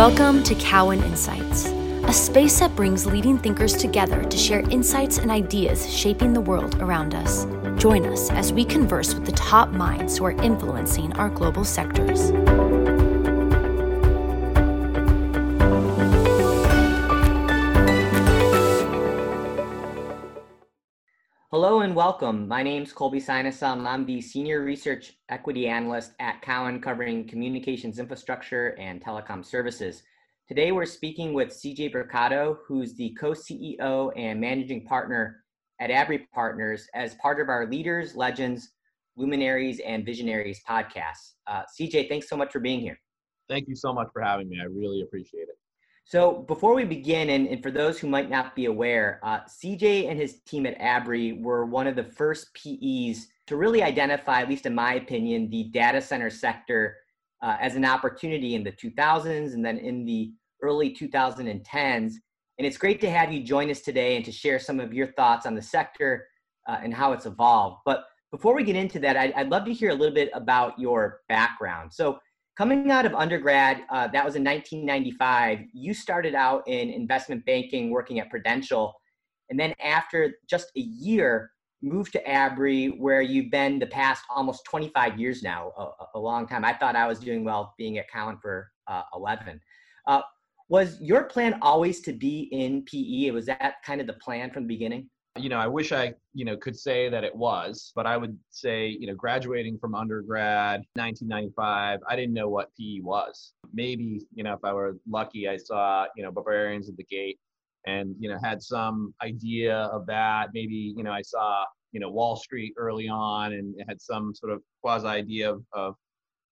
Welcome to Cowen Insights, a space that brings leading thinkers together to share insights and ideas shaping the world around us. Join us as we converse with the top minds who are influencing our global sectors. Hello and welcome. My name is Colby Synesael. I'm the Senior Research Equity Analyst at Cowen covering communications infrastructure and telecom services. Today we're speaking with CJ Brucato, who's the co-CEO and managing partner at Abry Partners as part of our Leaders, Legends, Luminaries, and Visionaries podcast. Uh, CJ, thanks so much for being here. Thank you so much for having me. I really appreciate it. So before we begin, and, and for those who might not be aware, uh, CJ and his team at Abry were one of the first PEs to really identify, at least in my opinion, the data center sector uh, as an opportunity in the 2000s and then in the early 2010s. And it's great to have you join us today and to share some of your thoughts on the sector uh, and how it's evolved. But before we get into that, I'd, I'd love to hear a little bit about your background. So Coming out of undergrad, uh, that was in 1995, you started out in investment banking working at Prudential. And then after just a year, moved to Abry, where you've been the past almost 25 years now, a, a long time. I thought I was doing well being at Cowen for uh, 11. Uh, was your plan always to be in PE? Was that kind of the plan from the beginning? You know, I wish I, you know, could say that it was, but I would say, you know, graduating from undergrad 1995, I didn't know what PE was. Maybe, you know, if I were lucky, I saw, you know, barbarians at the gate and, you know, had some idea of that. Maybe, you know, I saw, you know, Wall Street early on and had some sort of quasi idea of, of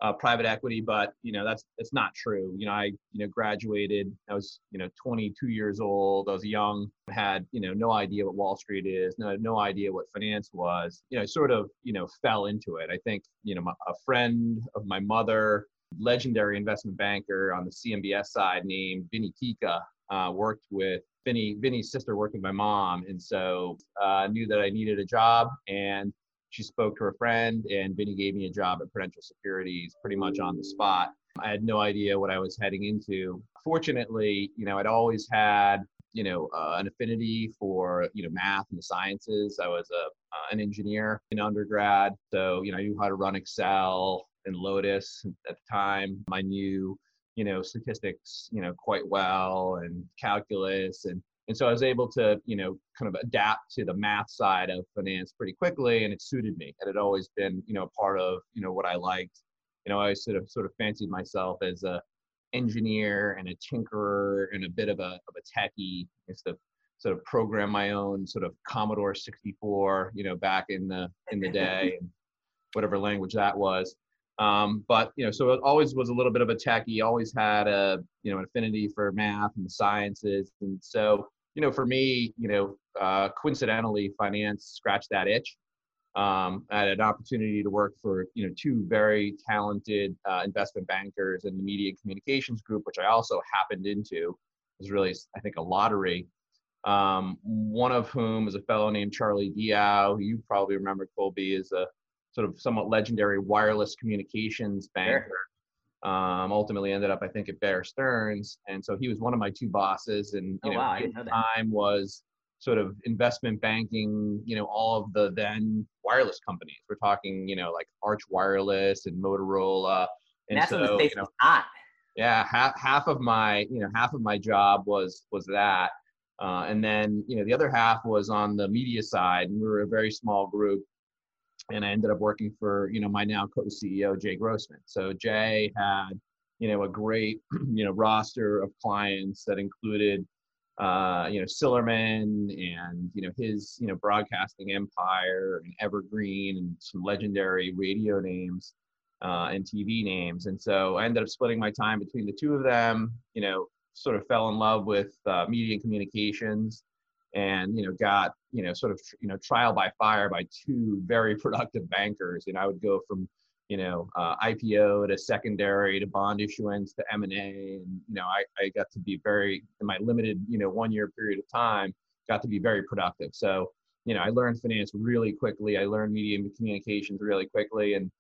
uh, private equity, but you know that's that's not true. You know, I you know graduated. I was you know 22 years old. I was young. Had you know no idea what Wall Street is. No no idea what finance was. You know, sort of you know fell into it. I think you know my, a friend of my mother, legendary investment banker on the CMBS side named Vinny Pika, uh, worked with Vinny. Vinny's sister worked with my mom, and so uh, knew that I needed a job and she spoke to her friend, and Vinny gave me a job at Prudential Securities pretty much on the spot. I had no idea what I was heading into. Fortunately, you know, I'd always had, you know, uh, an affinity for, you know, math and the sciences. I was a, uh, an engineer in undergrad. So, you know, I knew how to run Excel and Lotus at the time. I knew, you know, statistics, you know, quite well and calculus and and so I was able to, you know, kind of adapt to the math side of finance pretty quickly, and it suited me. And it had always been, you know, part of, you know, what I liked. You know, I sort of sort of fancied myself as a engineer and a tinkerer and a bit of a of a techie. I used to sort of program my own sort of Commodore 64, you know, back in the in the day, and whatever language that was. Um, but you know, so it always was a little bit of a techie. Always had a you know an affinity for math and the sciences, and so you know, for me, you know, uh, coincidentally, finance scratched that itch. Um, I had an opportunity to work for, you know, two very talented uh, investment bankers in the media communications group, which I also happened into. It was really, I think, a lottery. Um, one of whom is a fellow named Charlie Diao, who you probably remember, Colby, is a sort of somewhat legendary wireless communications banker. Sure um, ultimately ended up, I think, at Bear Stearns. And so he was one of my two bosses. And, you oh, know, wow, his time was sort of investment banking, you know, all of the then wireless companies. We're talking, you know, like Arch Wireless and Motorola. And, and that's so, you know, hot. Yeah, half half of my, you know, half of my job was was that. Uh, and then, you know, the other half was on the media side. And we were a very small group and I ended up working for you know my now co-CEO Jay Grossman. So Jay had you know a great you know roster of clients that included uh, you know Sillerman and you know his you know broadcasting empire and Evergreen and some legendary radio names uh, and TV names. And so I ended up splitting my time between the two of them. You know, sort of fell in love with uh, media and communications and you know got you know sort of you know trial by fire by two very productive bankers. And i would go from you know uh, ipo to secondary to bond issuance to m&a and you know I, I got to be very in my limited you know one year period of time got to be very productive. So you know i learned finance really quickly. I learned media communications really quickly. And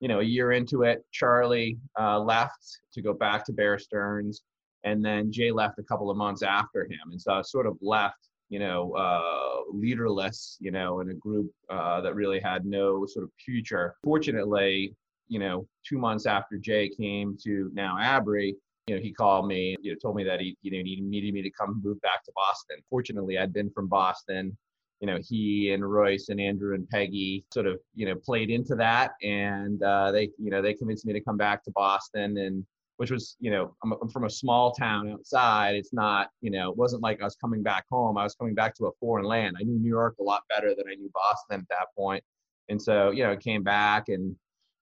you know a year into it charlie uh, left to go back to bear stearns. And then Jay left a couple of months after him, and so I sort of left, you know, uh, leaderless, you know, in a group uh, that really had no sort of future. Fortunately, you know, two months after Jay came to now Abry, you know, he called me, you know, told me that he, you know, he needed me to come move back to Boston. Fortunately, I'd been from Boston. You know, he and Royce and Andrew and Peggy sort of, you know, played into that, and uh, they, you know, they convinced me to come back to Boston, and which was, you know, I'm, I'm from a small town outside. It's not, you know, it wasn't like I was coming back home. I was coming back to a foreign land. I knew New York a lot better than I knew Boston at that point. and so, you know, I came back and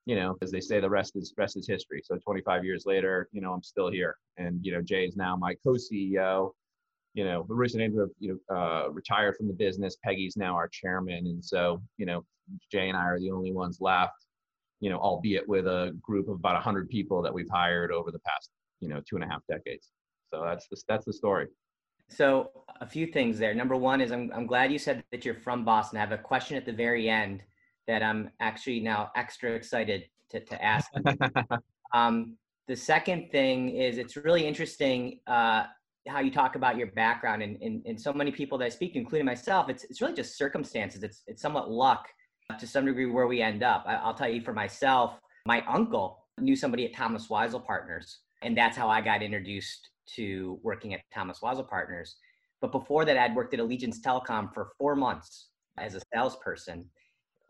you know, as they say, the rest is rest is history. So 25 years later, you know, I'm still here, and you know, Jay is now my co-CEO. You know, Royce and Andrew you know uh, retired from the business. Peggy's now our chairman, and so you know, Jay and I are the only ones left. You know, albeit with a group of about 100 people that we've hired over the past you know two and a half decades. So that's the that's the story. So a few things there. Number one is I'm I'm glad you said that you're from Boston. I have a question at the very end that I'm actually now extra excited to, to ask. um, the second thing is it's really interesting uh, how you talk about your background and, and, and so many people that I speak including myself, it's, it's really just circumstances. It's, it's somewhat luck to some degree where we end up. I, I'll tell you for myself, my uncle knew somebody at Thomas Weisel Partners, and that's how I got introduced to working at Thomas Weisel Partners. But before that, I'd worked at Allegiance Telecom for four months as a salesperson.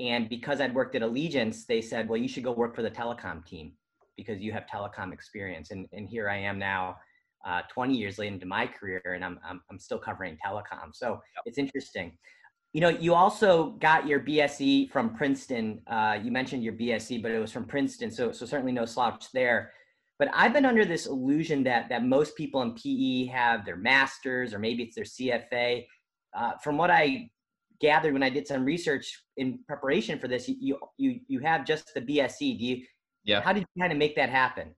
And because I'd worked at Allegiance, they said, well, you should go work for the telecom team because you have telecom experience. And, and here I am now, uh, 20 years later into my career, and I'm, I'm, I'm still covering telecom. So it's interesting. You know, you also got your BSE from Princeton. Uh, you mentioned your BSE, but it was from Princeton. So, so certainly no slouch there. But I've been under this illusion that, that most people in PE have their master's or maybe it's their CFA. Uh, from what I gathered when I did some research in preparation for this, you you you have just the BSE. Do you? Yeah. How did you kind of make that happen?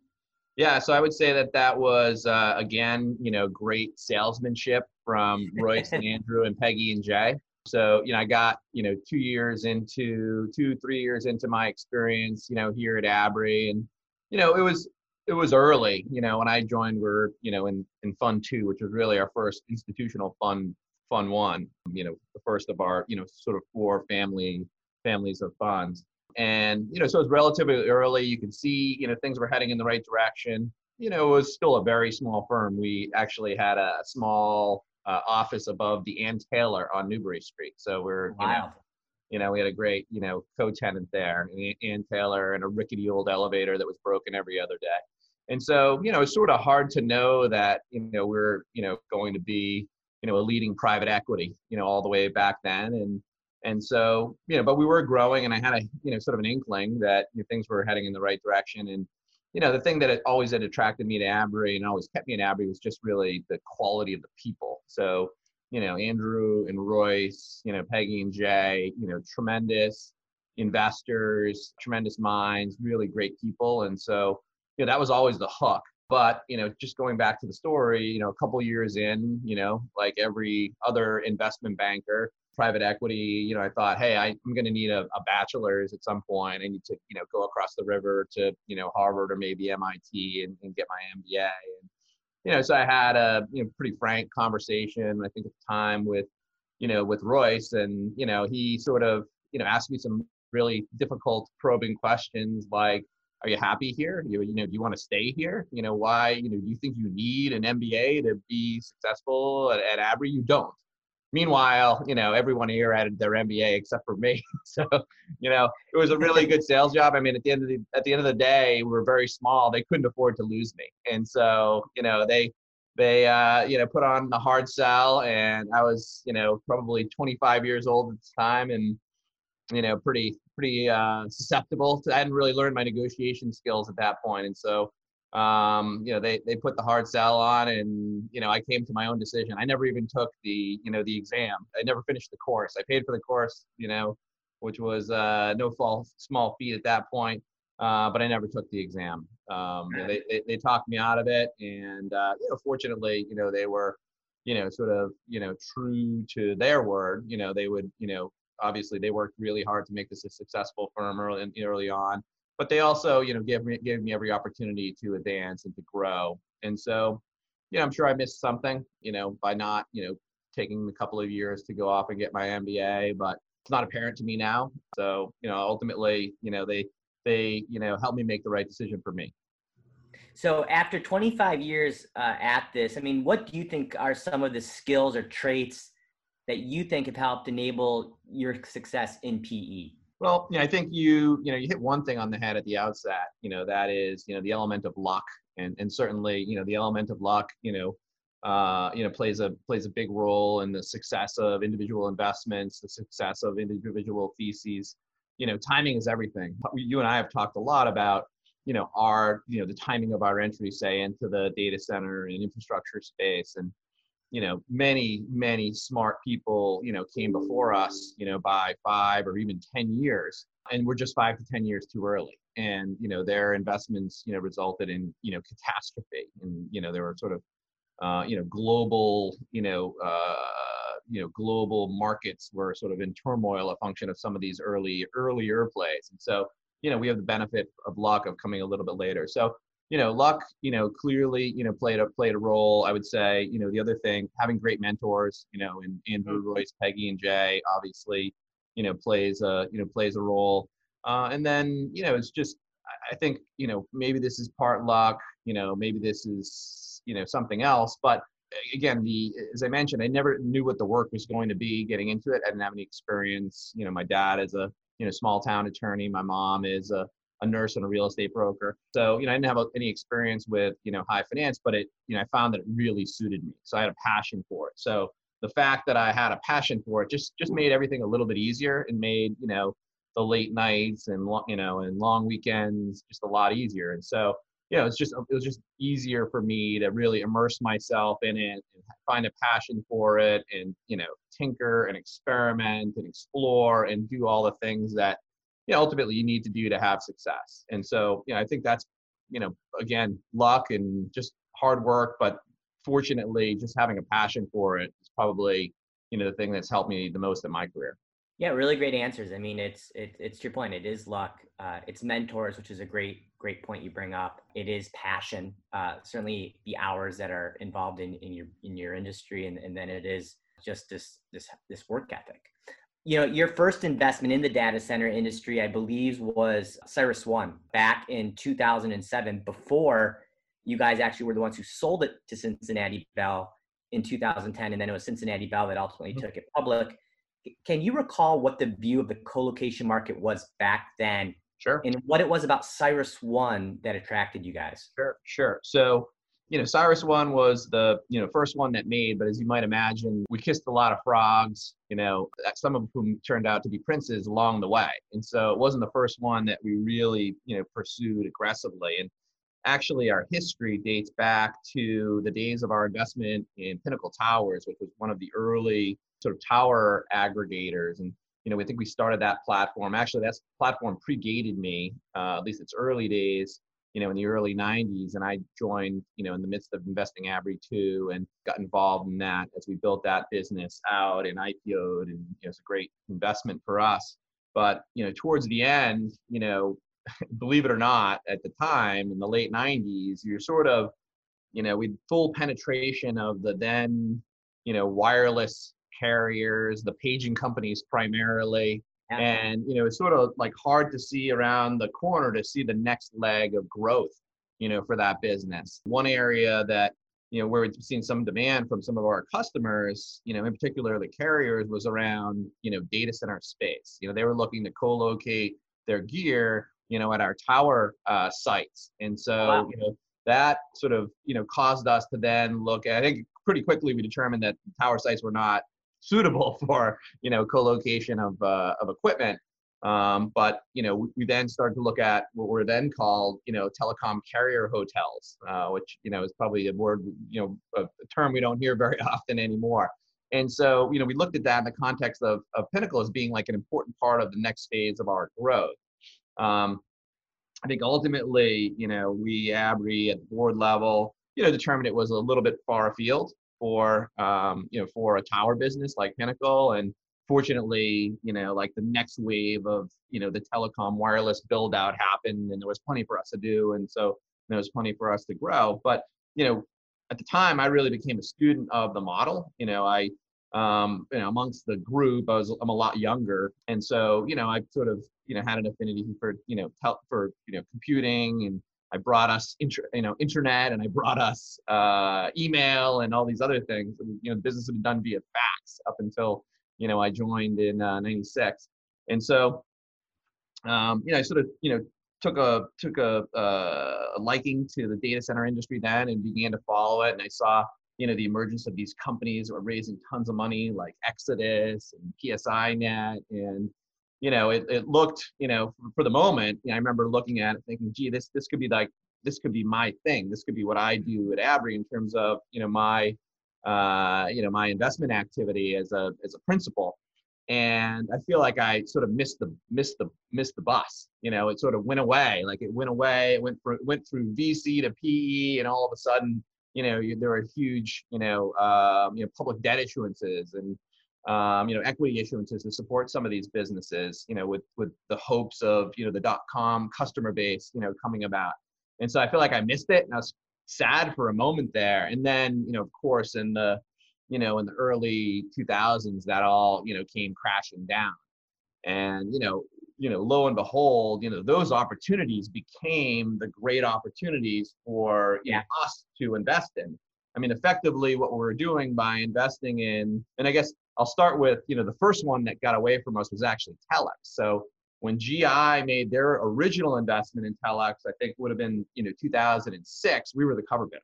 Yeah, so I would say that that was uh, again, you know, great salesmanship from Royce and Andrew and Peggy and Jay. So you know, I got you know two years into two three years into my experience, you know, here at Abry, and you know, it was it was early. You know, when I joined, we're you know in in Fund Two, which was really our first institutional fund Fund One, you know, the first of our, you know, sort of four family families of funds. And, you know, so it's relatively early. You can see, you know, things were heading in the right direction. You know, it was still a very small firm. We actually had a small uh, office above the Ann Taylor on Newbury Street. So we're, wow. you know, you know, we had a great, you know, co-tenant there, Ann Taylor, and a rickety old elevator that was broken every other day. And so, you know, it's sort of hard to know that, you know, we're, you know, going to be, you know a leading private equity you know all the way back then and and so you know but we were growing and i had a you know sort of an inkling that you know, things were heading in the right direction and you know the thing that always had attracted me to abry and always kept me in abry was just really the quality of the people. So you know andrew and royce you know peggy and jay you know tremendous investors tremendous minds really great people. And so you know that was always the hook. But you know just going back to the story you know a couple years in you know like every other investment banker private equity you know i thought hey I, am going to need a, a, bachelor's at some point i need to you know go across the river to you know harvard or maybe mit and, and get my mba and you know so i had a you know pretty frank conversation i think at the time with you know with royce and you know he sort of you know asked me some really difficult probing questions like are you happy here? You, you know, do you want to stay here? You know, why, you know, do you think you need an MBA to be successful at, at Abry? You don't. Meanwhile, you know, everyone here had their MBA except for me. So, you know, it was a really good sales job. I mean, at the end of the at the end of the day, we were very small. They couldn't afford to lose me, and so, you know, they they uh, you know put on the hard sell, and I was, you know, probably 25 years old at the time, and you know, pretty pretty uh, susceptible. To, I hadn't really learned my negotiation skills at that point, and so um, you know they they put the hard sell on, and you know I came to my own decision. I never even took the you know the exam. I never finished the course. I paid for the course, you know, which was uh, no fall, small feat at that point. Uh, but I never took the exam. Um, they, they, they talked me out of it, and uh, you know, fortunately, you know, they were, you know, sort of, you know, true to their word. You know, they would, you know, obviously they worked really hard to make this a successful firm early, early on but they also you know gave me gave me every opportunity to advance and to grow and so you know, I'm sure I missed something, you know, by not, you know, taking a couple of years to go off and get my MBA, but it's not apparent to me now. So, you know, ultimately, you know, they they, you know, helped me make the right decision for me. So after 25 years uh, at this, I mean, what do you think are some of the skills or traits that you think have helped enable your success in PE? Well, know, I think you, you know, you hit one thing on the head at the outset, you know, that is, you know, the element of luck and, and certainly, you know, the element of luck, you know, uh, you know, plays a plays a big role in the success of individual investments, the success of individual theses. You know, timing is everything. You and I have talked a lot about, you know, our, you know, the timing of our entry, say, into the data center and infrastructure space, and you know, many many smart people, you know, came before us, you know, by five or even ten years, and we're just five to ten years too early. And you know, their investments, you know, resulted in you know catastrophe, and you know, there were sort of uh, you know, global, you know, uh, you know, global markets were sort of in turmoil, a function of some of these early, earlier plays. And so, you know, we have the benefit of luck of coming a little bit later. So, you know, luck, you know, clearly, you know, played a played a role. I would say, you know, the other thing, having great mentors, you know, and Andrew mm-hmm. Royce, Peggy, and Jay, obviously, you know, plays a you know plays a role. Uh, and then, you know, it's just, I think, you know, maybe this is part luck. You know, maybe this is you know something else but again the as i mentioned i never knew what the work was going to be getting into it i didn't have any experience you know my dad is a you know small town attorney my mom is a, a nurse and a real estate broker. So you know i didn't have any experience with you know high finance but it you know i found that it really suited me. So i had a passion for it. So the fact that i had a passion for it just just made everything a little bit easier and made you know the late nights and long, you know and long weekends just a lot easier. And so you know, it's just it was just easier for me to really immerse myself in it and find a passion for it and you know tinker and experiment and explore and do all the things that you know ultimately you need to do to have success. And so, you know, I think that's you know again luck and just hard work, but fortunately, just having a passion for it is probably you know the thing that's helped me the most in my career. Yeah, really great answers. I mean, it's it, it's your point. It is luck. Uh, it's mentors, which is a great great point you bring up. It is passion. Uh, certainly, the hours that are involved in in your in your industry, and, and then it is just this this this work ethic. You know, your first investment in the data center industry, I believe, was Cyrus One back in 2007. Before you guys actually were the ones who sold it to Cincinnati Bell in 2010, and then it was Cincinnati Bell that ultimately mm-hmm. took it public can you recall what the view of the co-location market was back then? Sure. And what it was about Cyrus One that attracted you guys? Sure, sure. So, you know, Cyrus One was the, you know, first one that made, but as you might imagine, we kissed a lot of frogs, you know, some of whom turned out to be princes along the way. And so it wasn't the first one that we really, you know, pursued aggressively. And actually our history dates back to the days of our investment in Pinnacle Towers, which was one of the early sort of tower aggregators. And, you know, we think we started that platform. Actually, that platform predated me, uh, at least its early days, you know, in the early 90s. And I joined, you know, in the midst of investing Abry 2 and got involved in that as we built that business out and IPO'd. And you know, a great investment for us. But, you know, towards the end, you know, believe it or not, at the time in the late 90s, you're sort of, you know, with full penetration of the then, you know, wireless carriers, the paging companies primarily. Yeah. And, you know, it's sort of like hard to see around the corner to see the next leg of growth, you know, for that business. One area that, you know, where we've seen some demand from some of our customers, you know, in particular the carriers was around, you know, data center space. You know, they were looking to co-locate their gear you know, at our tower uh, sites. And so, wow. you know, that sort of, you know, caused us to then look at, I think pretty quickly we determined that tower sites were not suitable for, you know, co-location of, uh, of equipment. Um, but, you know, we, we, then started to look at what were then called, you know, telecom carrier hotels, uh, which, you know, is probably a word, you know, a, term we don't hear very often anymore. And so, you know, we looked at that in the context of, of Pinnacle as being like an important part of the next phase of our growth. Um, I think ultimately, you know, we Abry at the board level, you know, determined it was a little bit far afield for, um, you know, for a tower business like Pinnacle. And fortunately, you know, like the next wave of, you know, the telecom wireless build out happened and there was plenty for us to do. And so there was plenty for us to grow. But, you know, at the time, I really became a student of the model. You know, I um, you know, amongst the group, I was I'm a lot younger, and so you know, I sort of you know had an affinity for you know tel- for you know computing, and I brought us inter- you know internet, and I brought us uh, email, and all these other things. You know, the business had been done via fax up until you know I joined in '96, uh, and so um, you know I sort of you know took a took a, uh, a liking to the data center industry then, and began to follow it, and I saw you know the emergence of these companies that were raising tons of money like exodus and psinet and you know it, it looked you know for, the moment you know, i remember looking at it thinking gee this this could be like this could be my thing. This could be what i do at abry in terms of you know my uh, you know my investment activity as a as a principal. And i feel like i sort of missed the missed the missed the bus you know it sort of went away. Like it went away it went for, went through vc to pe and all of a sudden you know, you, there are huge, you know, um, you know, public debt issuances and um, you know, equity issuances to support some of these businesses, you know, with with the hopes of you know the dot com customer base, you know, coming about. And so I feel like I missed it, and I was sad for a moment there. And then, you know, of course, in the you know in the early 2000s, that all you know came crashing down. And you know, you know, lo and behold, you know, those opportunities became the great opportunities for you know, us to invest in. I mean, effectively, what we're doing by investing in, and I guess I'll start with, you know, the first one that got away from us was actually Telx. So when GI made their original investment in Telx, I think would have been, you know, 2006, we were the cover bidder.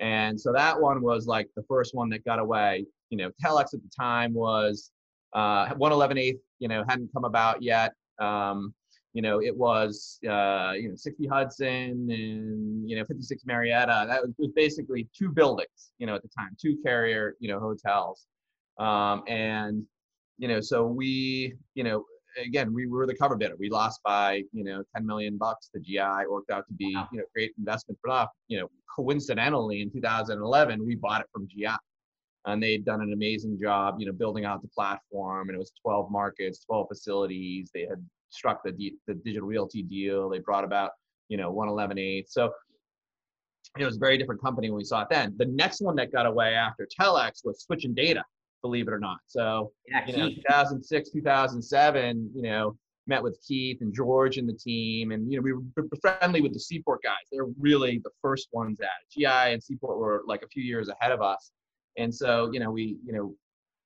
And so that one was like the first one that got away. You know, Telx at the time was uh, 111 you know, hadn't come about yet. Um, you know, it was uh, you know 60 Hudson and you know 56 Marietta. That was, basically two buildings, you know, at the time, two carrier, you know, hotels. Um, and you know, so we, you know, again, we were the cover bidder. We lost by you know 10 million bucks. The GI worked out to be you know great investment for us. You know, coincidentally, in 2011, we bought it from GI and they'd done an amazing job, you know, building out the platform. And it was 12 markets, 12 facilities. They had struck the the digital realty deal. They brought about, you know, 111.8. So it was a very different company when we saw it then. The next one that got away after Telx was Switch and Data, believe it or not. So yeah, you know, 2006, 2007, you know, met with Keith and George and the team, and you know, we were friendly with the Seaport guys. They're really the first ones at it. GI and Seaport were like a few years ahead of us. And so, you know, we, you know,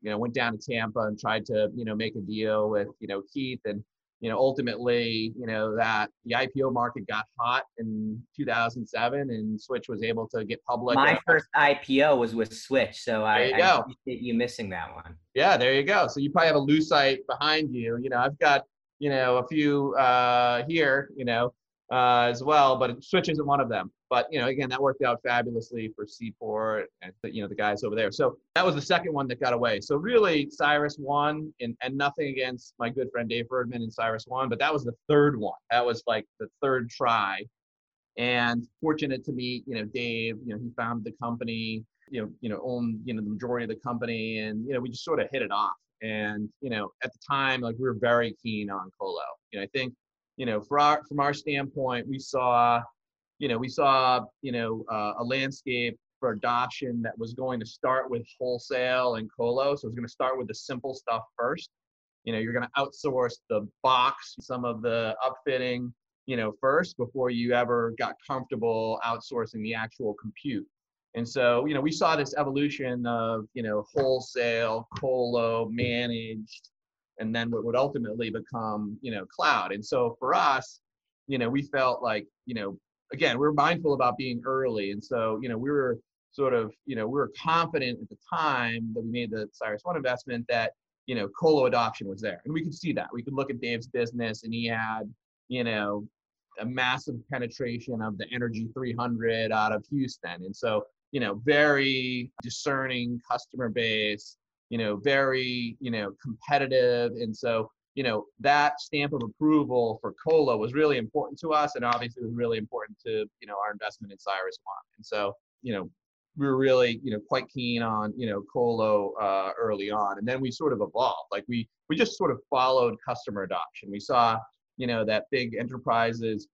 you know, went down to Tampa and tried to, you know, make a deal with, you know, Keith and, you know, ultimately, you know, that the IPO market got hot in 2007 and Switch was able to get public. My first IPO was with Switch. So I, I appreciate you missing that one. Yeah, there you go. So you probably have a lucite behind you. You know, I've got, you know, a few uh, here, you know, uh, as well, but Switch isn't one of them. But you know, again, that worked out fabulously for Seaport and you know the guys over there. So that was the second one that got away. So really, CyrusOne, and and nothing against my good friend Dave Ferdman and CyrusOne, but that was the third one. That was like the third try. And fortunate to meet, you know, Dave. You know, he founded the company. You know, you know, owned you know the majority of the company, and you know, we just sort of hit it off. And you know, at the time, like we were very keen on Colo. You know, I think you know, for our, from our standpoint, we saw, you know, we saw, you know, uh, a landscape for adoption that was going to start with wholesale and colo. So it's going to start with the simple stuff first. You know, you're going to outsource the box, some of the upfitting, you know, first before you ever got comfortable outsourcing the actual compute. And so, you know, we saw this evolution of, you know, wholesale, colo, managed, and then what would ultimately become you know cloud and so for us you know we felt like you know again we are mindful about being early and so you know we were sort of you know we were confident at the time that we made the cyrus one investment that you know colo adoption was there and we could see that we could look at dave's business and he had you know a massive penetration of the energy 300 out of houston and so you know very discerning customer base you know, very, you know, competitive. And so, you know, that stamp of approval for Colo was really important to us. And obviously was really important to, you know, our investment in Cyrus One. And so, you know, we were really, you know, quite keen on, you know, Colo uh, early on. And then we sort of evolved. Like we, we just sort of followed customer adoption. We saw, you know, that big enterprises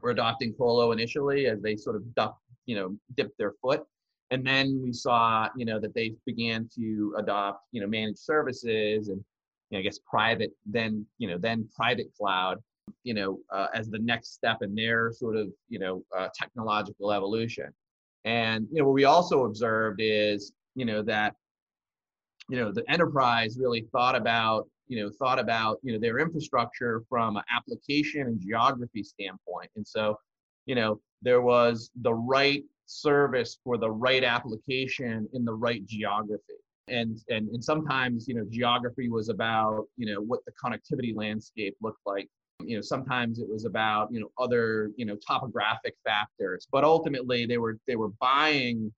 were adopting Colo initially as they sort of duck, you know, dipped their foot and then we saw you know that they began to adopt you know managed services and you know, I guess private then you know then private cloud you know uh, as the next step in their sort of you know uh, technological evolution and you know what we also observed is you know that you know the enterprise really thought about you know thought about you know their infrastructure from an application and geography standpoint and so you know there was the right service for the right application in the right geography and and and sometimes you know geography was about you know what the connectivity landscape looked like. You know sometimes it was about you know other you know topographic factors but ultimately they were they were buying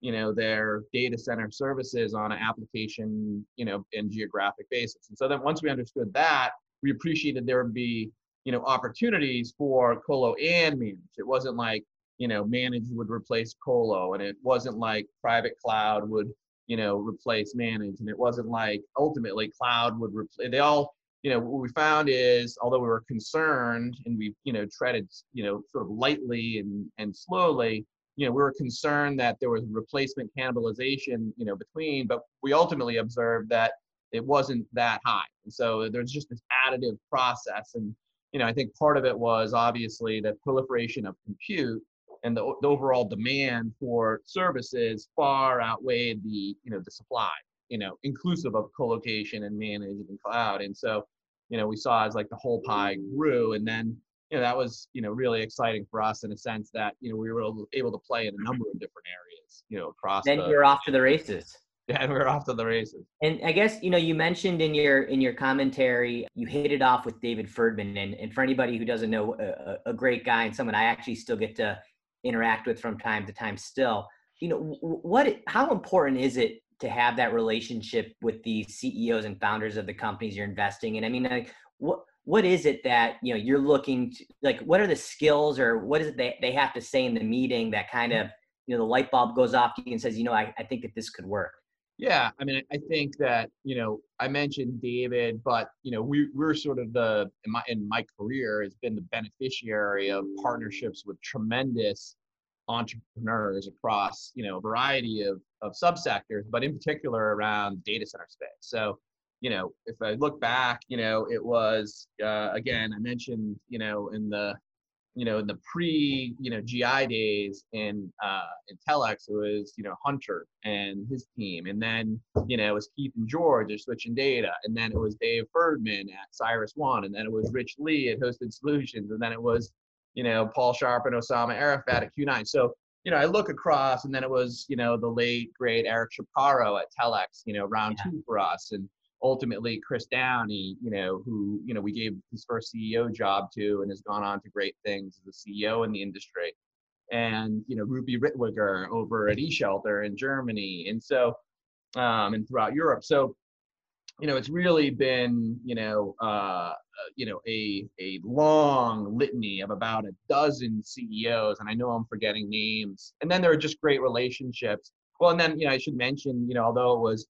you know their data center services on an application you know and geographic basis. And so then once we understood that we appreciated there would be you know opportunities for colo and manage it wasn't like you know managed would replace colo and it wasn't like private cloud would you know replace manage and it wasn't like ultimately cloud would replace they all you know what we found is although we were concerned and we you know treaded you know sort of lightly and and slowly you know we were concerned that there was replacement cannibalization you know between but we ultimately observed that it wasn't that high. And so there's just this additive process and you know i think part of it was obviously the proliferation of compute and the, the overall demand for services far outweighed the you know the supply you know inclusive of co-location and managed and cloud. And so you know we saw as like the whole pie grew and then you know that was you know really exciting for us in a sense that you know we were able to play in a number of different areas you know across then the, you're off to the races. Yeah and we we're off to the races. And i guess you know you mentioned in your in your commentary you hit it off with david ferdman and, and for anybody who doesn't know a, a great guy and someone i actually still get to interact with from time to time still. You know what how important is it to have that relationship with the ceos and founders of the companies you're investing in? I mean like what what is it that you know you're looking to like what are the skills or what is it they, they have to say in the meeting that kind of you know the light bulb goes off to you and says you know I, I think that this could work yeah i mean i think that you know i mentioned david but you know we, we're sort of the in my in my career has been the beneficiary of partnerships with tremendous entrepreneurs across you know a variety of, of subsectors but in particular around data center space. So you know if i look back you know it was uh, again i mentioned you know in the you know in the pre you know gi days in uh in Telx it was you know hunter and his team and then you know it was keith and george at Switch and Data and then it was dave ferdman at Cyrus One, and then it was rich lee at hosted solutions and then it was you know, Paul Sharp and Osama Arafat at Q9. So, you know, I look across and then it was, you know, the late great Eric Shapiro at Telx, you know, round yeah. two for us. And ultimately Chris Downie, you know, who, you know, we gave his first CEO job to and has gone on to great things as a CEO in the industry. And, you know, Ruby Ritwiger over at eShelter in Germany. And so, um, and throughout Europe. So, you know, it's really been, you know, uh, you know, a a long litany of about a dozen CEOs, and I know I'm forgetting names. And then there are just great relationships. Well, and then you know, I should mention, you know, although it was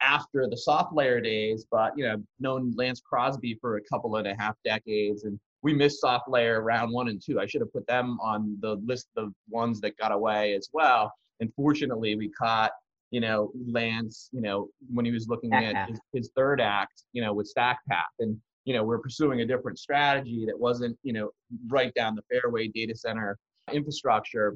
after the SoftLayer days, but you know, known Lance Crosby for a couple and a half decades, and we missed SoftLayer round one and two. I should have put them on the list of ones that got away as well. And fortunately, we caught you know, Lance, you know, when he was looking at his, his, third act, you know, with StackPath. And, you know, we're pursuing a different strategy that wasn't, you know, right down the fairway data center infrastructure.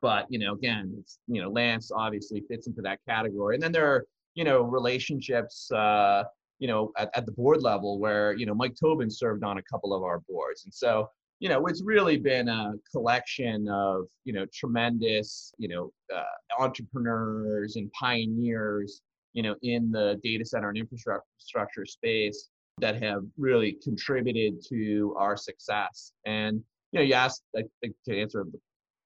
But, you know, again, it's, you know, Lance obviously fits into that category. And then there are, you know, relationships, uh, you know, at, at the board level where, you know, Mike Tobin served on a couple of our boards. And so, you know, it's really been a collection of, you know, tremendous, you know, uh, entrepreneurs and pioneers, you know, in the data center and infrastructure space that have really contributed to our success. And, you know, you asked, I to answer,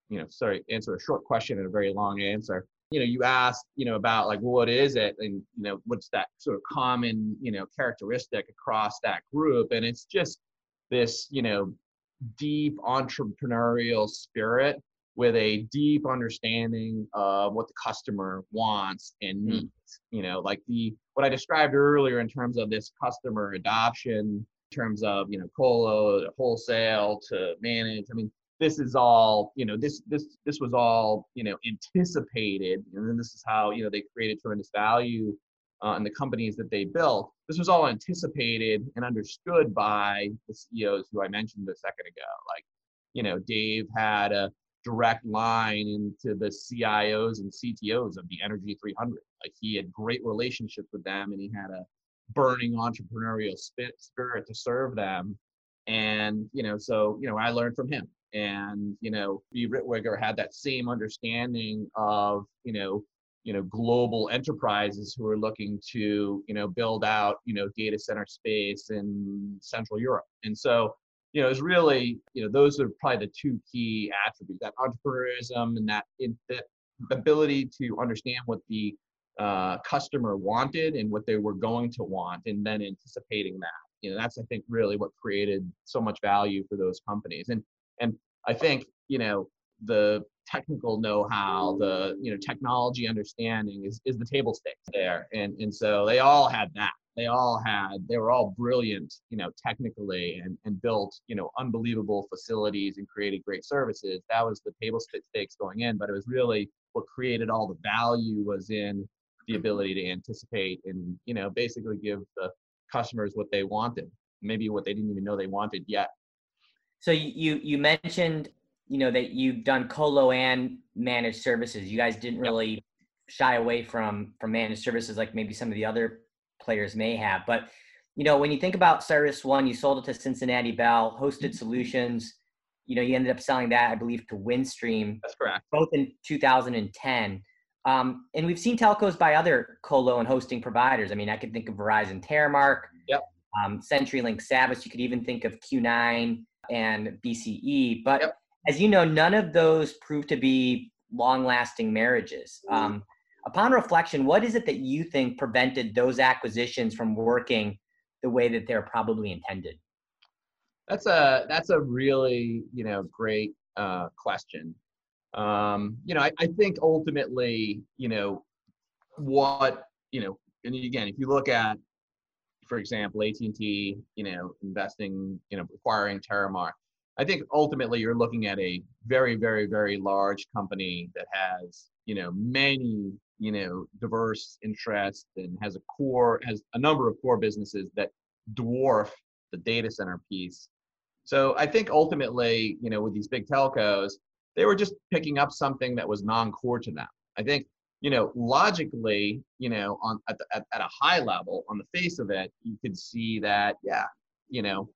you know, sorry, answer a short question and a very long answer. You know, you asked, you know, about like, what is it? And, you know, what's that sort of common, you know, characteristic across that group? And it's just this, you know, deep entrepreneurial spirit with a deep understanding of what the customer wants and hmm. needs. Mm. You know, like the what I described earlier in terms of this customer adoption, in terms of you know colo to wholesale to manage. I mean, this is all you know this this this was all you know anticipated and then this is how you know they created tremendous value uh, in the companies that they built. This was all anticipated and understood by the ceos who i mentioned a second ago. Like you know dave had a direct line into the cios and ctos of the energy 300 like he had great relationships with them and he had a burning entrepreneurial spirit to serve them. And you know so you know i learned from him and you know b Ritwiger had that same understanding of you know you know global enterprises who are looking to you know build out you know data center space in central europe. And so you know it's really you know those are probably the two key attributes that entrepreneurism and that, in, that ability to understand what the uh, customer wanted and what they were going to want and then anticipating that. You know that's i think really what created so much value for those companies. And and i think you know the technical know-how the you know technology understanding is, is the table stakes there. And and so they all had that. They all had they were all brilliant you know technically and, and built you know unbelievable facilities and created great services. That was the table stakes going in but it was really what created all the value was in the ability to anticipate and you know basically give the customers what they wanted maybe what they didn't even know they wanted yet so you you mentioned you know that you've done colo and managed services. You guys didn't really shy away from from managed services like maybe some of the other players may have. But you know when you think about CyrusOne you sold it to cincinnati bell hosted solutions. You know you ended up selling that i believe to windstream that's correct. both in 2010 um, and we've seen telcos by other colo and hosting providers. I mean, I could think of Verizon Terremark, yep. um, CenturyLink Savvis. You could even think of Q9 and BCE. But yep. as you know, none of those proved to be long-lasting marriages. Mm-hmm. Um, upon reflection, what is it that you think prevented those acquisitions from working the way that they're probably intended? That's a that's a really you know great uh, question. Um, you know, I, I think ultimately, you know, what, you know, and again, if you look at, for example, AT&T, you know, investing, you know, acquiring Terremark, I think ultimately you're looking at a very, very, very large company that has, you know, many, you know, diverse interests and has a core, has a number of core businesses that dwarf the data center piece. So I think ultimately, you know, with these big telcos, they were just picking up something that was non-core to them. I think, you know, logically, you know, on at, the, at, at a high level, on the face of it, you could see that, yeah, you know,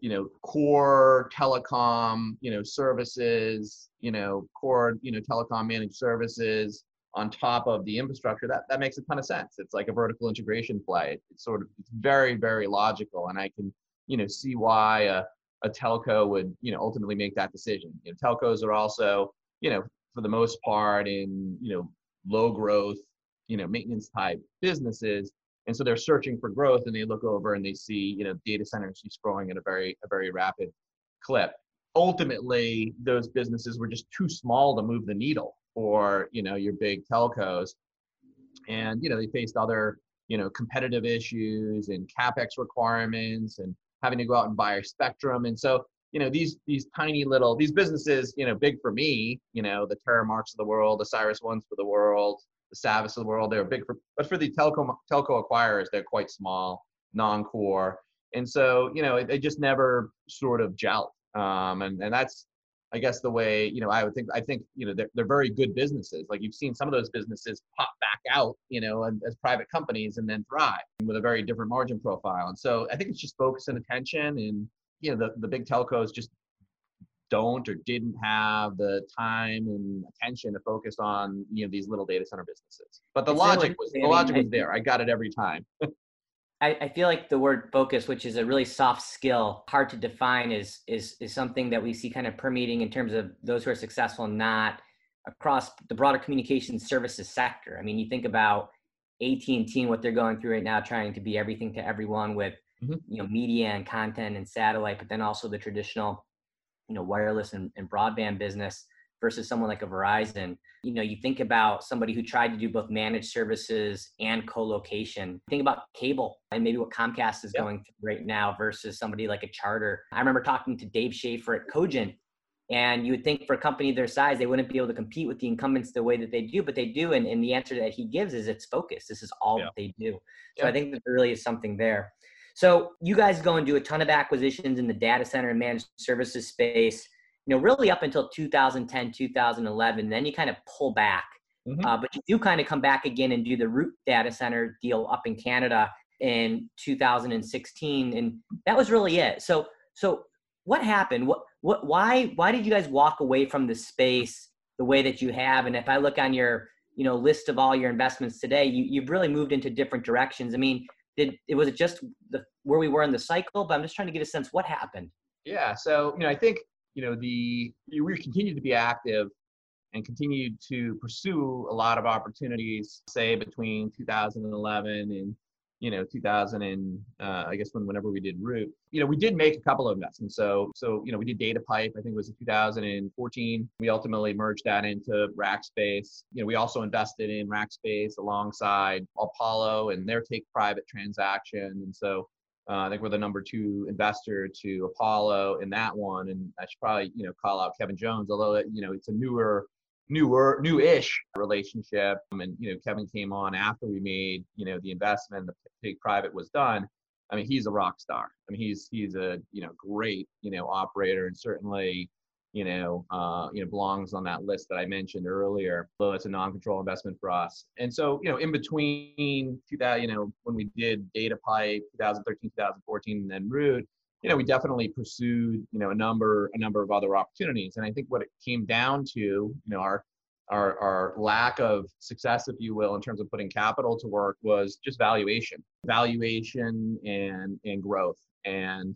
you know, core telecom, you know, services, you know, core, you know, telecom managed services on top of the infrastructure, that, that makes a ton of sense. It's like a vertical integration play. It's sort of, it's very, very logical. And I can, you know, see why a, a telco would you know ultimately make that decision. You know, telcos are also you know for the most part in you know low growth you know maintenance type businesses and so they're searching for growth and they look over and they see you know data centers just growing at a very a very rapid clip ultimately those businesses were just too small to move the needle for you know your big telcos and you know they faced other you know competitive issues and capex requirements and having to go out and buy spectrum. And so, you know, these these tiny little these businesses, you know, big for me, you know, the Terremarks of the world, the cyrus ones for the world, the Savvis of the world, they're big for but for the telco telco acquirers, they're quite small, non-core. And so, you know, they just never sort of gelled. Um, and, and that's I guess the way you know I would think I think you know they're, they're very good businesses. Like you've seen some of those businesses pop back out, you know, and, as private companies and then thrive with a very different margin profile. And so I think it's just focus and attention, and you know the the big telcos just don't or didn't have the time and attention to focus on you know these little data center businesses. But the logic was the logic was there. I got it every time. I, I feel like the word focus, which is a really soft skill, hard to define, is is is something that we see kind of permeating in terms of those who are successful and not across the broader communications services sector. I mean, you think about AT&T and what they're going through right now, trying to be everything to everyone with mm-hmm. you know media and content and satellite, but then also the traditional you know wireless and, and broadband business versus someone like a Verizon. You know, you think about somebody who tried to do both managed services and co-location. Think about cable and maybe what Comcast is yep. going through right now versus somebody like a Charter. I remember talking to Dave Schaeffer at Cogent And you would think for a company their size, they wouldn't be able to compete with the incumbents the way that they do, but they do. And, and the answer that he gives is it's focus. This is all that they do. So. I think that there really is something there. So you guys go and do a ton of acquisitions in the data center and managed services space, you know, really up until 2010, 2011. Then you kind of pull back. Mm-hmm. Uh, but you do kind of come back again and do the root data center deal up in Canada in 2016. And that was really it. So, so what happened? What, what, why, why did you guys walk away from the space the way that you have? And if I look on your, you know, list of all your investments today, you, you've really moved into different directions. I mean, did it was it just the where we were in the cycle? But I'm just trying to get a sense what happened. Yeah. So you know, I think you know the we continued to be active and continued to pursue a lot of opportunities, say between 2011 and you know 2000 and uh, I guess when whenever we did Root, you know we did make a couple of investments. So so you know we did Datapipe. I think it was in 2014. We ultimately merged that into Rackspace. You know we also invested in Rackspace alongside Apollo and their take private transaction. And so uh, I think we're the number two investor to Apollo in that one. And I should probably you know call out Kevin Jones, although you know it's a newer newer, new-ish relationship. And you know, Kevin came on after we made you know the investment, the take private was done. I mean, he's a rock star. I mean, he's he's a you know great you know operator, and certainly you know uh, you know belongs on that list that I mentioned earlier. Though it's a non-control investment for us. And so you know, in between 2000, you know, when we did Datapipe 2013, 2014, and then Root, you know, we definitely pursued, you know, a number, a number of other opportunities. And I think what it came down to, you know, our, our, our lack of success, if you will, in terms of putting capital to work was just valuation, valuation and, and growth. And,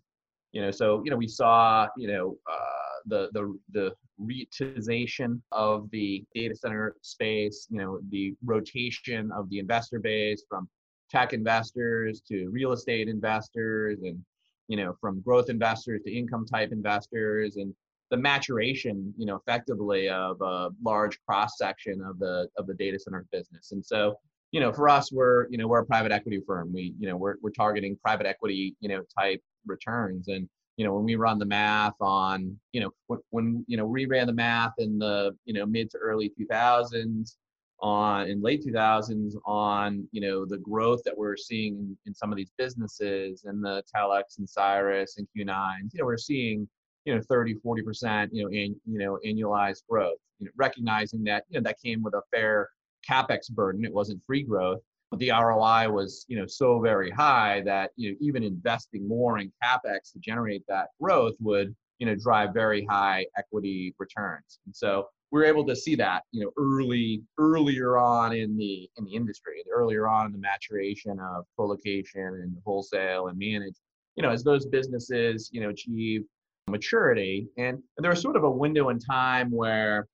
you know, so, you know, we saw, you know, uh, the, the, the REITization of the data center space, you know, the rotation of the investor base from tech investors to real estate investors and you know, from growth investors to income type investors and the maturation, you know, effectively of a large cross section of the of the data center business. And so, you know, for us, we're you know we're a private equity firm. We you know we're we're targeting private equity you know type returns. And you know when we run the math on you know when, when you know we ran the math in the you know mid to early 2000s on in late 2000s on you know the growth that we're seeing in, in some of these businesses and the Telx and Cyrus and Q9s you know we're seeing you know 30 40 percent you know in you know annualized growth you know recognizing that you know that came with a fair capex burden it wasn't free growth but the ROI was you know so very high that you know even investing more in capex to generate that growth would you know drive very high equity returns and so we are able to see that you know early earlier on in the in the industry earlier on in the maturation of co-location and wholesale and manage you know as those businesses you know achieve maturity. And, and there was sort of a window in time where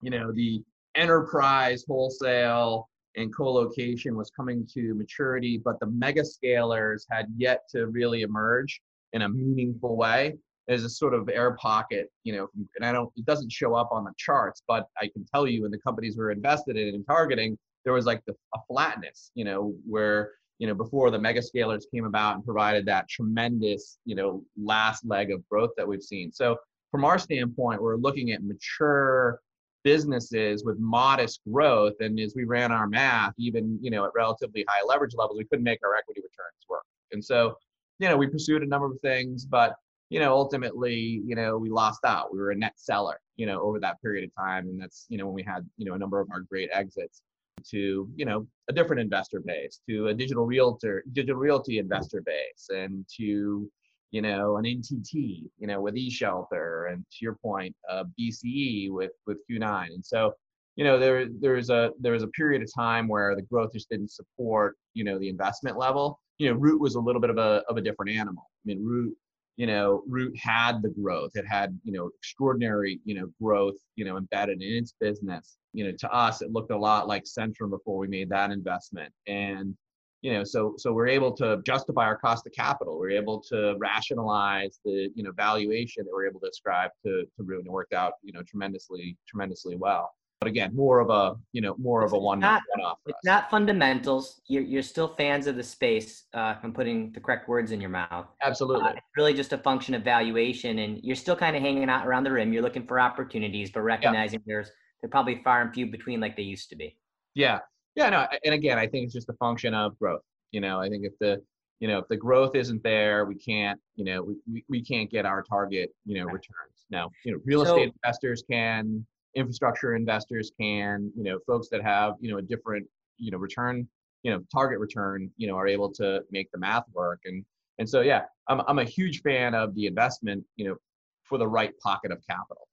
you know the enterprise wholesale and co-location was coming to maturity but the mega scalers had yet to really emerge in a meaningful way as a sort of air pocket, you know, and I don't, it doesn't show up on the charts, but I can tell you in the companies we're invested in and targeting, there was like the, a flatness, you know, where, you know, before the mega scalers came about and provided that tremendous, you know, last leg of growth that we've seen. So from our standpoint, we're looking at mature businesses with modest growth. And as we ran our math, even, you know, at relatively high leverage levels, we couldn't make our equity returns work. And so, you know, we pursued a number of things, but you know, ultimately, you know, we lost out. We were a net seller, you know, over that period of time. And that's, you know, when we had, you know, a number of our great exits to, you know, a different investor base, to a digital realtor, digital realty investor base, and to, you know, an NTT, you know, with eShelter, and to your point, uh, BCE with with Q9. And so, you know, there there's a there was a period of time where the growth just didn't support, you know, the investment level. You know, Root was a little bit of a of a different animal. I mean, Root you know, Root had the growth. It had, you know, extraordinary, you know, growth, you know, embedded in its business. You know, to us, it looked a lot like Centrum before we made that investment. And, you know, so so we're able to justify our cost of capital. We're able to rationalize the, you know, valuation that we're able to ascribe to to Root, and it worked out, you know, tremendously, tremendously well. But again, more of a you know more of a one not, off. It's not fundamentals. You're you're still fans of the space. Uh, I'm putting the correct words in your mouth. Absolutely. Uh, it's really just a function of valuation, and you're still kind of hanging out around the rim. You're looking for opportunities, but recognizing yeah. there's they're probably far and few between like they used to be. Yeah, yeah, no, and again, I think it's just a function of growth. You know, I think if the you know if the growth isn't there, we can't you know we, we can't get our target you know returns. Now, you know, real so, estate investors can, infrastructure investors can, you know, folks that have you know a different you know return you know target return you know are able to make the math work and and so yeah i'm, I'm a huge fan of the investment you know for the right pocket of capital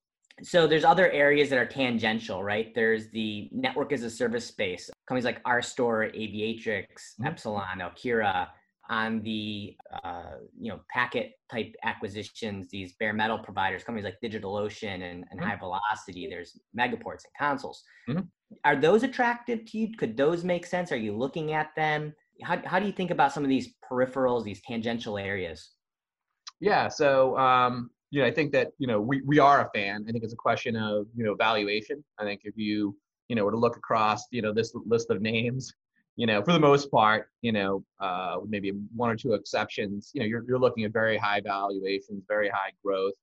so there's other areas that are tangential, right? There's the network as a service space. Companies like RStore, Aviatrix, mm-hmm. Epsilon, Alkira, on the uh, you know packet type acquisitions, these bare metal providers, companies like DigitalOcean and, and mm-hmm. High Velocity. There's megaports and consoles. Mm-hmm. Are those attractive to you? Could those make sense? Are you looking at them? How, how do you think about some of these peripherals, these tangential areas? Yeah, so um, you know, I think that, you know, we, we are a fan. I think it's a question of, you know, valuation. I think if you, you know, were to look across, you know, this list of names, you know, for the most part, you know, uh, maybe one or two exceptions, you know, you're, you're looking at very high valuations, very high growth.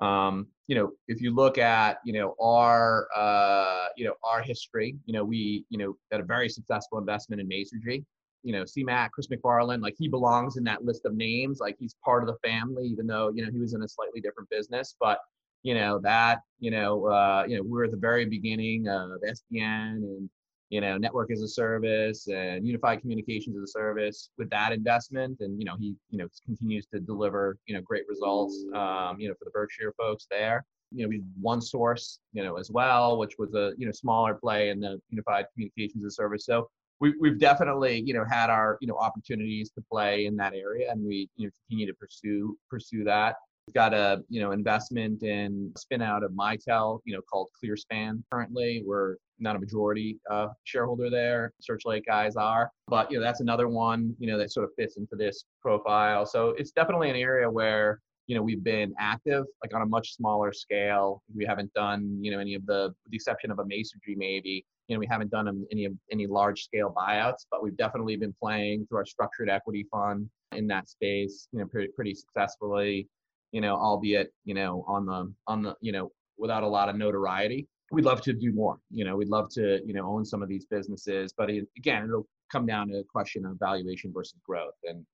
Um, you know, if you look at, you know, our, uh, you know, our history, you know, we, you know, had a very successful investment in Masergy you know, CMAC, Chris MacFarland, like he belongs in that list of names. Like he's part of the family, even though, you know, he was in a slightly different business. But, you know, that, you know, uh, you know, we're at the very beginning of SDN and, you know, network as a service and unified communications as a service with that investment. And, you know, he, you know, continues to deliver, you know, great results, um, you know, for the Berkshire folks there. You know, we OneSource, you know, as well, which was a, you know, smaller play in the unified communications as a service. So, we, we've definitely you know had our you know opportunities to play in that area and we you know continue to pursue pursue that we've got a you know investment in spin out of mitel you know called clearspan currently we're not a majority uh, shareholder there searchlight guys are but you know that's another one you know that sort of fits into this profile so it's definitely an area where you know we've been active like on a much smaller scale we haven't done you know any of the the exception of a Masergy maybe you know, we haven't done any any large scale buyouts, but we've definitely been playing through our structured equity fund in that space, you know, pretty pretty successfully, you know, albeit, you know, on the on the, you know, without a lot of notoriety. We'd love to do more. You know, we'd love to, you know, own some of these businesses, but it, again, it'll come down to a question of valuation versus growth. And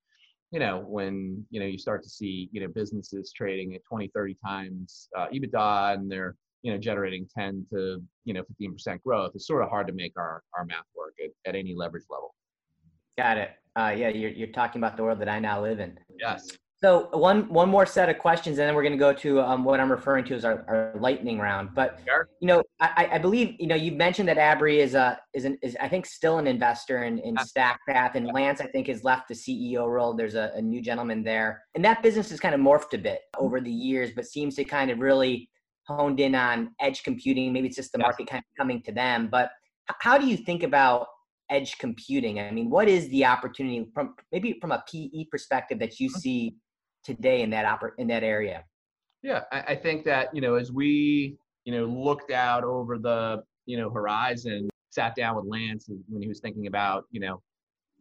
you know, when you know you start to see you know businesses trading at 20, 30 times uh, EBITDA and they're you know generating 10 to you know 15% growth it's sort of hard to make our our math work at, at any leverage level got it uh, yeah you're, you're talking about the world that i now live in yes so one one more set of questions and then we're going to go to um, what i'm referring to as our, our lightning round but sure. you know I, I believe you know you mentioned that abry is a is an is i think still an investor in, in stackpath and lance i think has left the ceo role there's a, a new gentleman there and that business has kind of morphed a bit over the years but seems to kind of really honed in on edge computing. Maybe it's just the market kind of coming to them. But how do you think about edge computing? I mean, what is the opportunity from maybe from a PE perspective that you mm-hmm. see today in that oper- in that area? Yeah, I, I think that you know as we you know looked out over the you know horizon, sat down with Lance when he was thinking about you know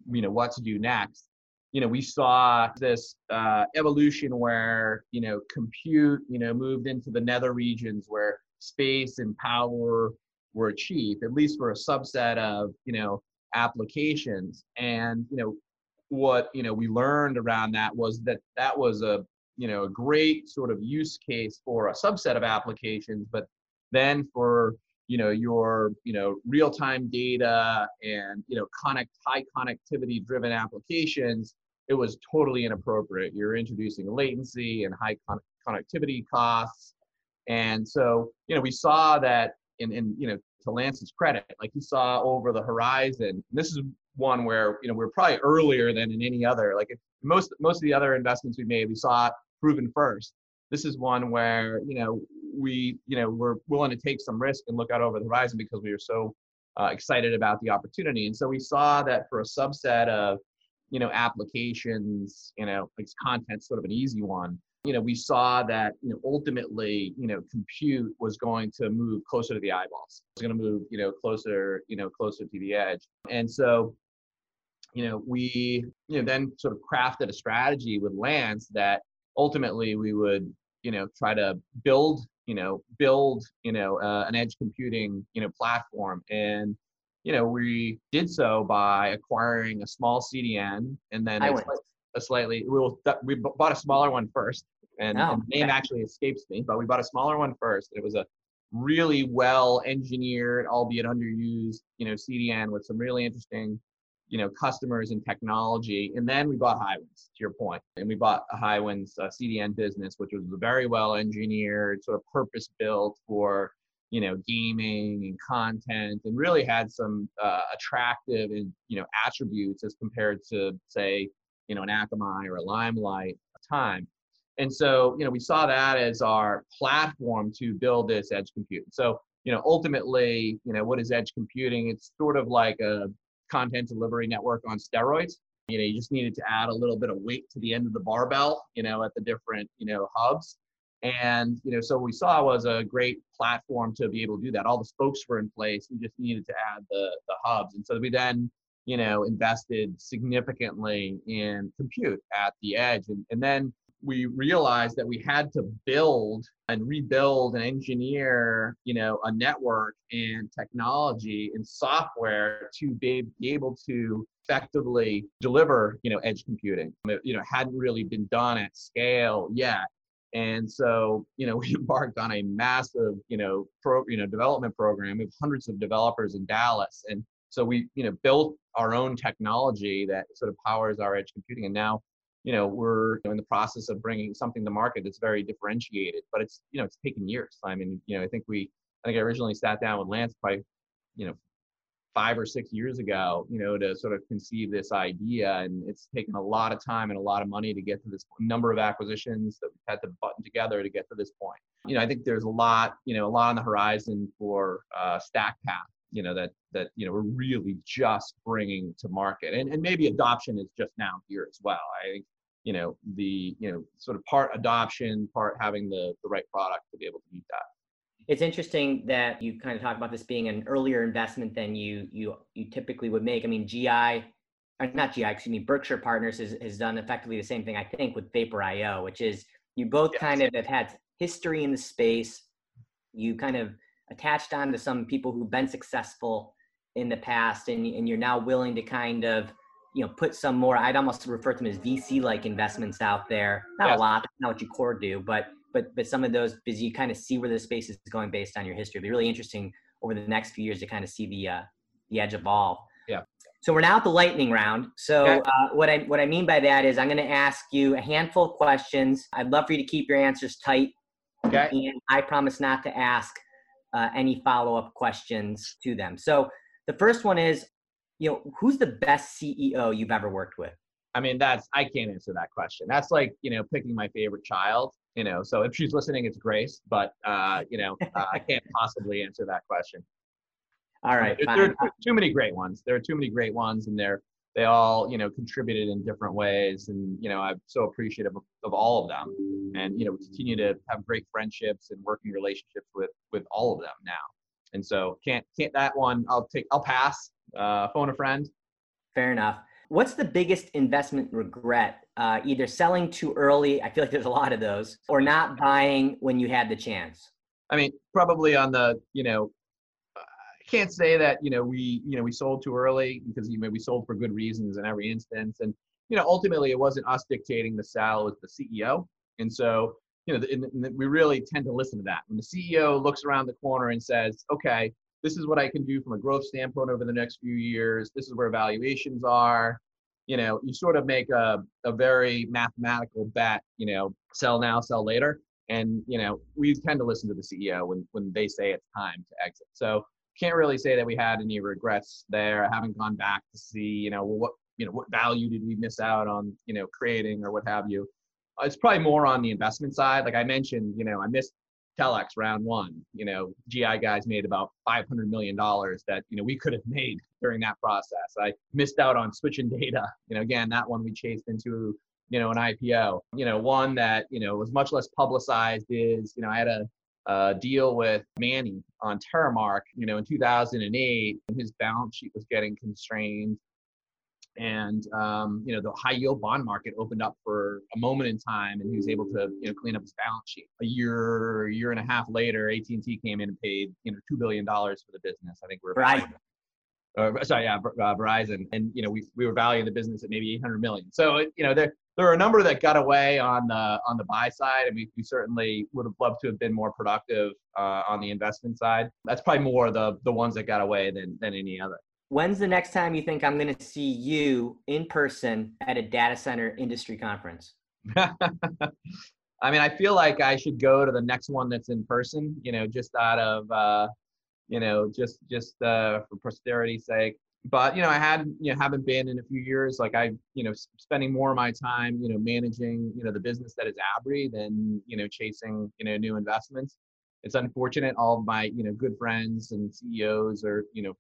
you know what to do next you know, we saw this uh, evolution where, you know, compute, you know, moved into the nether regions where space and power were achieved, at least for a subset of, you know, applications. And, you know, what, you know, we learned around that was that that was a, you know, a great sort of use case for a subset of applications, but then for you know your you know real-time data and you know connect high connectivity driven applications it was totally inappropriate. You're introducing latency and high con- connectivity costs. And so you know we saw that in, in you know to lance's credit like you saw over the horizon this is one where you know we're probably earlier than in any other like most most of the other investments we made we saw it proven first this is one where you know we you know we're willing to take some risk and look out over the horizon because we were so uh, excited about the opportunity and so we saw that for a subset of you know applications you know like content sort of an easy one you know, we saw that, you know, ultimately, you know, compute was going to move closer to the eyeballs. It's going to move, you know, closer, you know, closer to the edge. And so, you know, we, you know, then sort of crafted a strategy with Lance that ultimately we would, you know, try to build, you know, build, you know, uh, an edge computing, you know, platform. And, you know, we did so by acquiring a small CDN and then a, a, slightly, we will, we bought a smaller one first and, oh, and the name okay. actually escapes me, but we bought a smaller one first. It was a really well engineered, albeit underused, you know, CDN with some really interesting you know customers and technology. And then we bought Highwinds to your point. And we bought Highwinds uh, CDN business which was very well engineered sort of purpose built for you know gaming and content and really had some uh, attractive and you know attributes as compared to say you know an Akamai or a Limelight time. And so you know we saw that as our platform to build this edge compute. So you know ultimately you know what is edge computing? It's sort of like a content delivery network on steroids. You know, you just needed to add a little bit of weight to the end of the barbell, you know, at the different, you know, hubs. And, you know, so we saw was a great platform to be able to do that. All the spokes were in place. We just needed to add the, the hubs. And so we then, you know, invested significantly in compute at the edge. And, and then we realized that we had to build and rebuild and engineer you know a network and technology and software to be, be able to effectively deliver you know edge computing. Um, it, you know hadn't really been done at scale yet. And so you know we embarked on a massive you know pro you know development program with hundreds of developers in dallas. And so we you know built our own technology that sort of powers our edge computing. And now you know we're in the process of bringing something to market that's very differentiated but it's you know it's taken years. I mean you know i think we i think i originally sat down with lance by you know five or six years ago you know to sort of conceive this idea and it's taken a lot of time and a lot of money to get to this number of acquisitions that we've had to button together to get to this point. You know i think there's a lot you know a lot on the horizon for uh, StackPath you know that that you know we're really just bringing to market. And, and maybe adoption is just now here as well. I think you know the you know sort of part adoption part having the the right product to be able to meet that. It's interesting that you kind of talk about this being an earlier investment than you you you typically would make. I mean gi or not gi excuse me berkshire partners has, has done effectively the same thing i think with vapor io which is you both yes. kind of have had history in the space. You kind of attached on to some people who've been successful in the past and, and you're now willing to kind of you know put some more i'd almost refer to them as vc like investments out there. Not yes. a lot not what you core do but but but some of those because you kind of see where the space is going based on your history. It'll be really interesting over the next few years to kind of see the uh, the edge evolve. Yeah. So we're now at the lightning round. So okay. uh, what i what i mean by that is i'm going to ask you a handful of questions. I'd love for you to keep your answers tight. Okay. And i promise not to ask uh, any follow-up questions to them. So the first one is, you know, who's the best CEO you've ever worked with? I mean, that's I can't answer that question. That's like you know picking my favorite child. You know, so if she's listening, it's Grace, but uh, you know, uh, I can't possibly answer that question. All right, there, there, are too many great ones. There are too many great ones, and they're they all you know contributed in different ways and you know i'm so appreciative of, of, all of them and you know we continue to have great friendships and working relationships with with all of them now. And so can't can't that one i'll take i'll pass. Uh, phone a friend. Fair enough. What's the biggest investment regret uh, either selling too early i feel like there's a lot of those or not buying when you had the chance? I mean probably on the you know can't say that you know we you know we sold too early because you know we sold for good reasons in every instance. And you know ultimately it wasn't us dictating the sell with the ceo and so you know the, the, we really tend to listen to that. When the ceo looks around the corner and says okay this is what i can do from a growth standpoint over the next few years. This is where valuations are. You know you sort of make a, a very mathematical bet you know sell now sell later. And you know we tend to listen to the ceo when when they say it's time to exit. So can't really say that we had any regrets there. I haven't gone back to see, you know, what you know what value did we miss out on, you know, creating or what have you. It's probably more on the investment side. Like I mentioned, you know, I missed Telx round one. You know, GI guys made about five hundred million dollars that you know we could have made during that process. I missed out on Switch and Data. You know, again, that one we chased into you know, an IPO. You know, one that, you know, was much less publicized is, you know, I had a, a deal with Manny on Terremark, you know, in 2008. His balance sheet was getting constrained. And, um, you know, the high yield bond market opened up for a moment in time and he was able to, you know, clean up his balance sheet. A year, year and a half later, AT&T came in and paid, you know, $2 billion for the business. I think we're right uh, sorry, yeah, uh, Verizon, and you know we we were valuing the business at maybe 800 million. So you know there there are a number that got away on the on the buy side, and we, we certainly would have loved to have been more productive uh, on the investment side. That's probably more the the ones that got away than than any other. When's the next time you think I'm going to see you in person at a data center industry conference? I mean, I feel like I should go to the next one that's in person. You know, just out of uh, you know, just just uh, for posterity's sake. But you know, I had you know haven't been in a few years. Like I, you know, spending more of my time, you know, managing you know the business that is Abry than you know chasing you know new investments. It's unfortunate. All of my you know good friends and CEOs are you know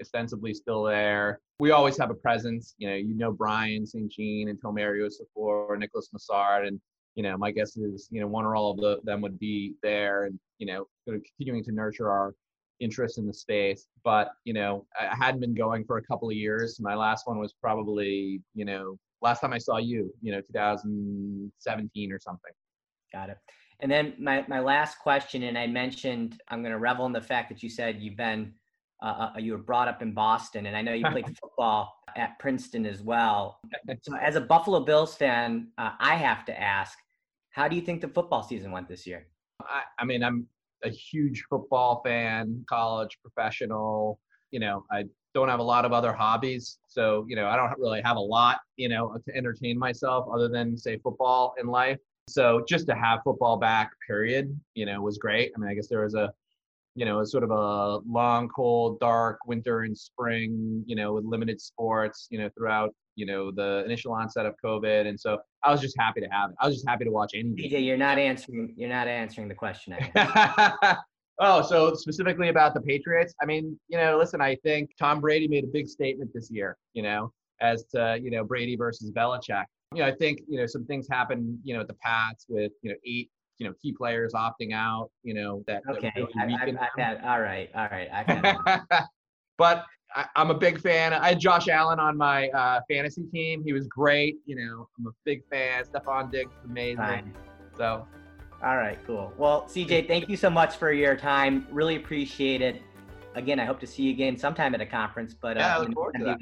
ostensibly still there. We always have a presence. You know, you know Brian St. Jean and Tomer Yosef-Or, Nicholas Massard, and you know, my guess is, you know, one or all of the, them would be there and, you know, continuing to nurture our interest in the space. But you know, I hadn't been going for a couple of years. My last one was probably you know last time I saw you, you know, 2017 or something. Got it. And then my my last question, and I mentioned I'm going to revel in the fact that you said you've been uh, uh you were brought up in Boston, and I know you played football at Princeton as well. So, as a Buffalo Bills fan, uh, I have to ask, how do you think the football season went this year? I, I mean, I'm a huge football fan, college, professional. You know, I don't have a lot of other hobbies. So, you know, I don't really have a lot, you know, to entertain myself other than say football in life. So just to have football back, period, you know, was great. I mean, I guess there was a, you know, a sort of a long, cold, dark winter and spring, you know, with limited sports, you know, throughout you know the initial onset of COVID, and so I was just happy to have it. I was just happy to watch any. CJ, you're not answering. You're not answering the question. oh, so specifically about the Patriots. I mean, you know, listen. I think Tom Brady made a big statement this year. You know, as to you know Brady versus Belichick. You know, I think you know some things happened. You know, at the Pats with you know eight you know key players opting out. You know that. Okay, that really I, have had. All right, all right. I've but I, am a big fan. I had Josh Allen on my uh, fantasy team. He was great. You know, I'm a big fan. Stefon Diggs amazing. Fine. So. All right, cool. Well, CJ, thank you so much for your time. Really appreciate it. Again, I hope to see you again sometime at a conference. But yeah, uh, I look forward to that.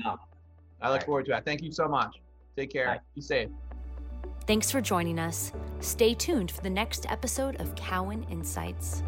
I look forward to it. Thank you so much. Take care. Bye. Be safe. Thanks for joining us. Stay tuned for the next episode of Cowen Insights.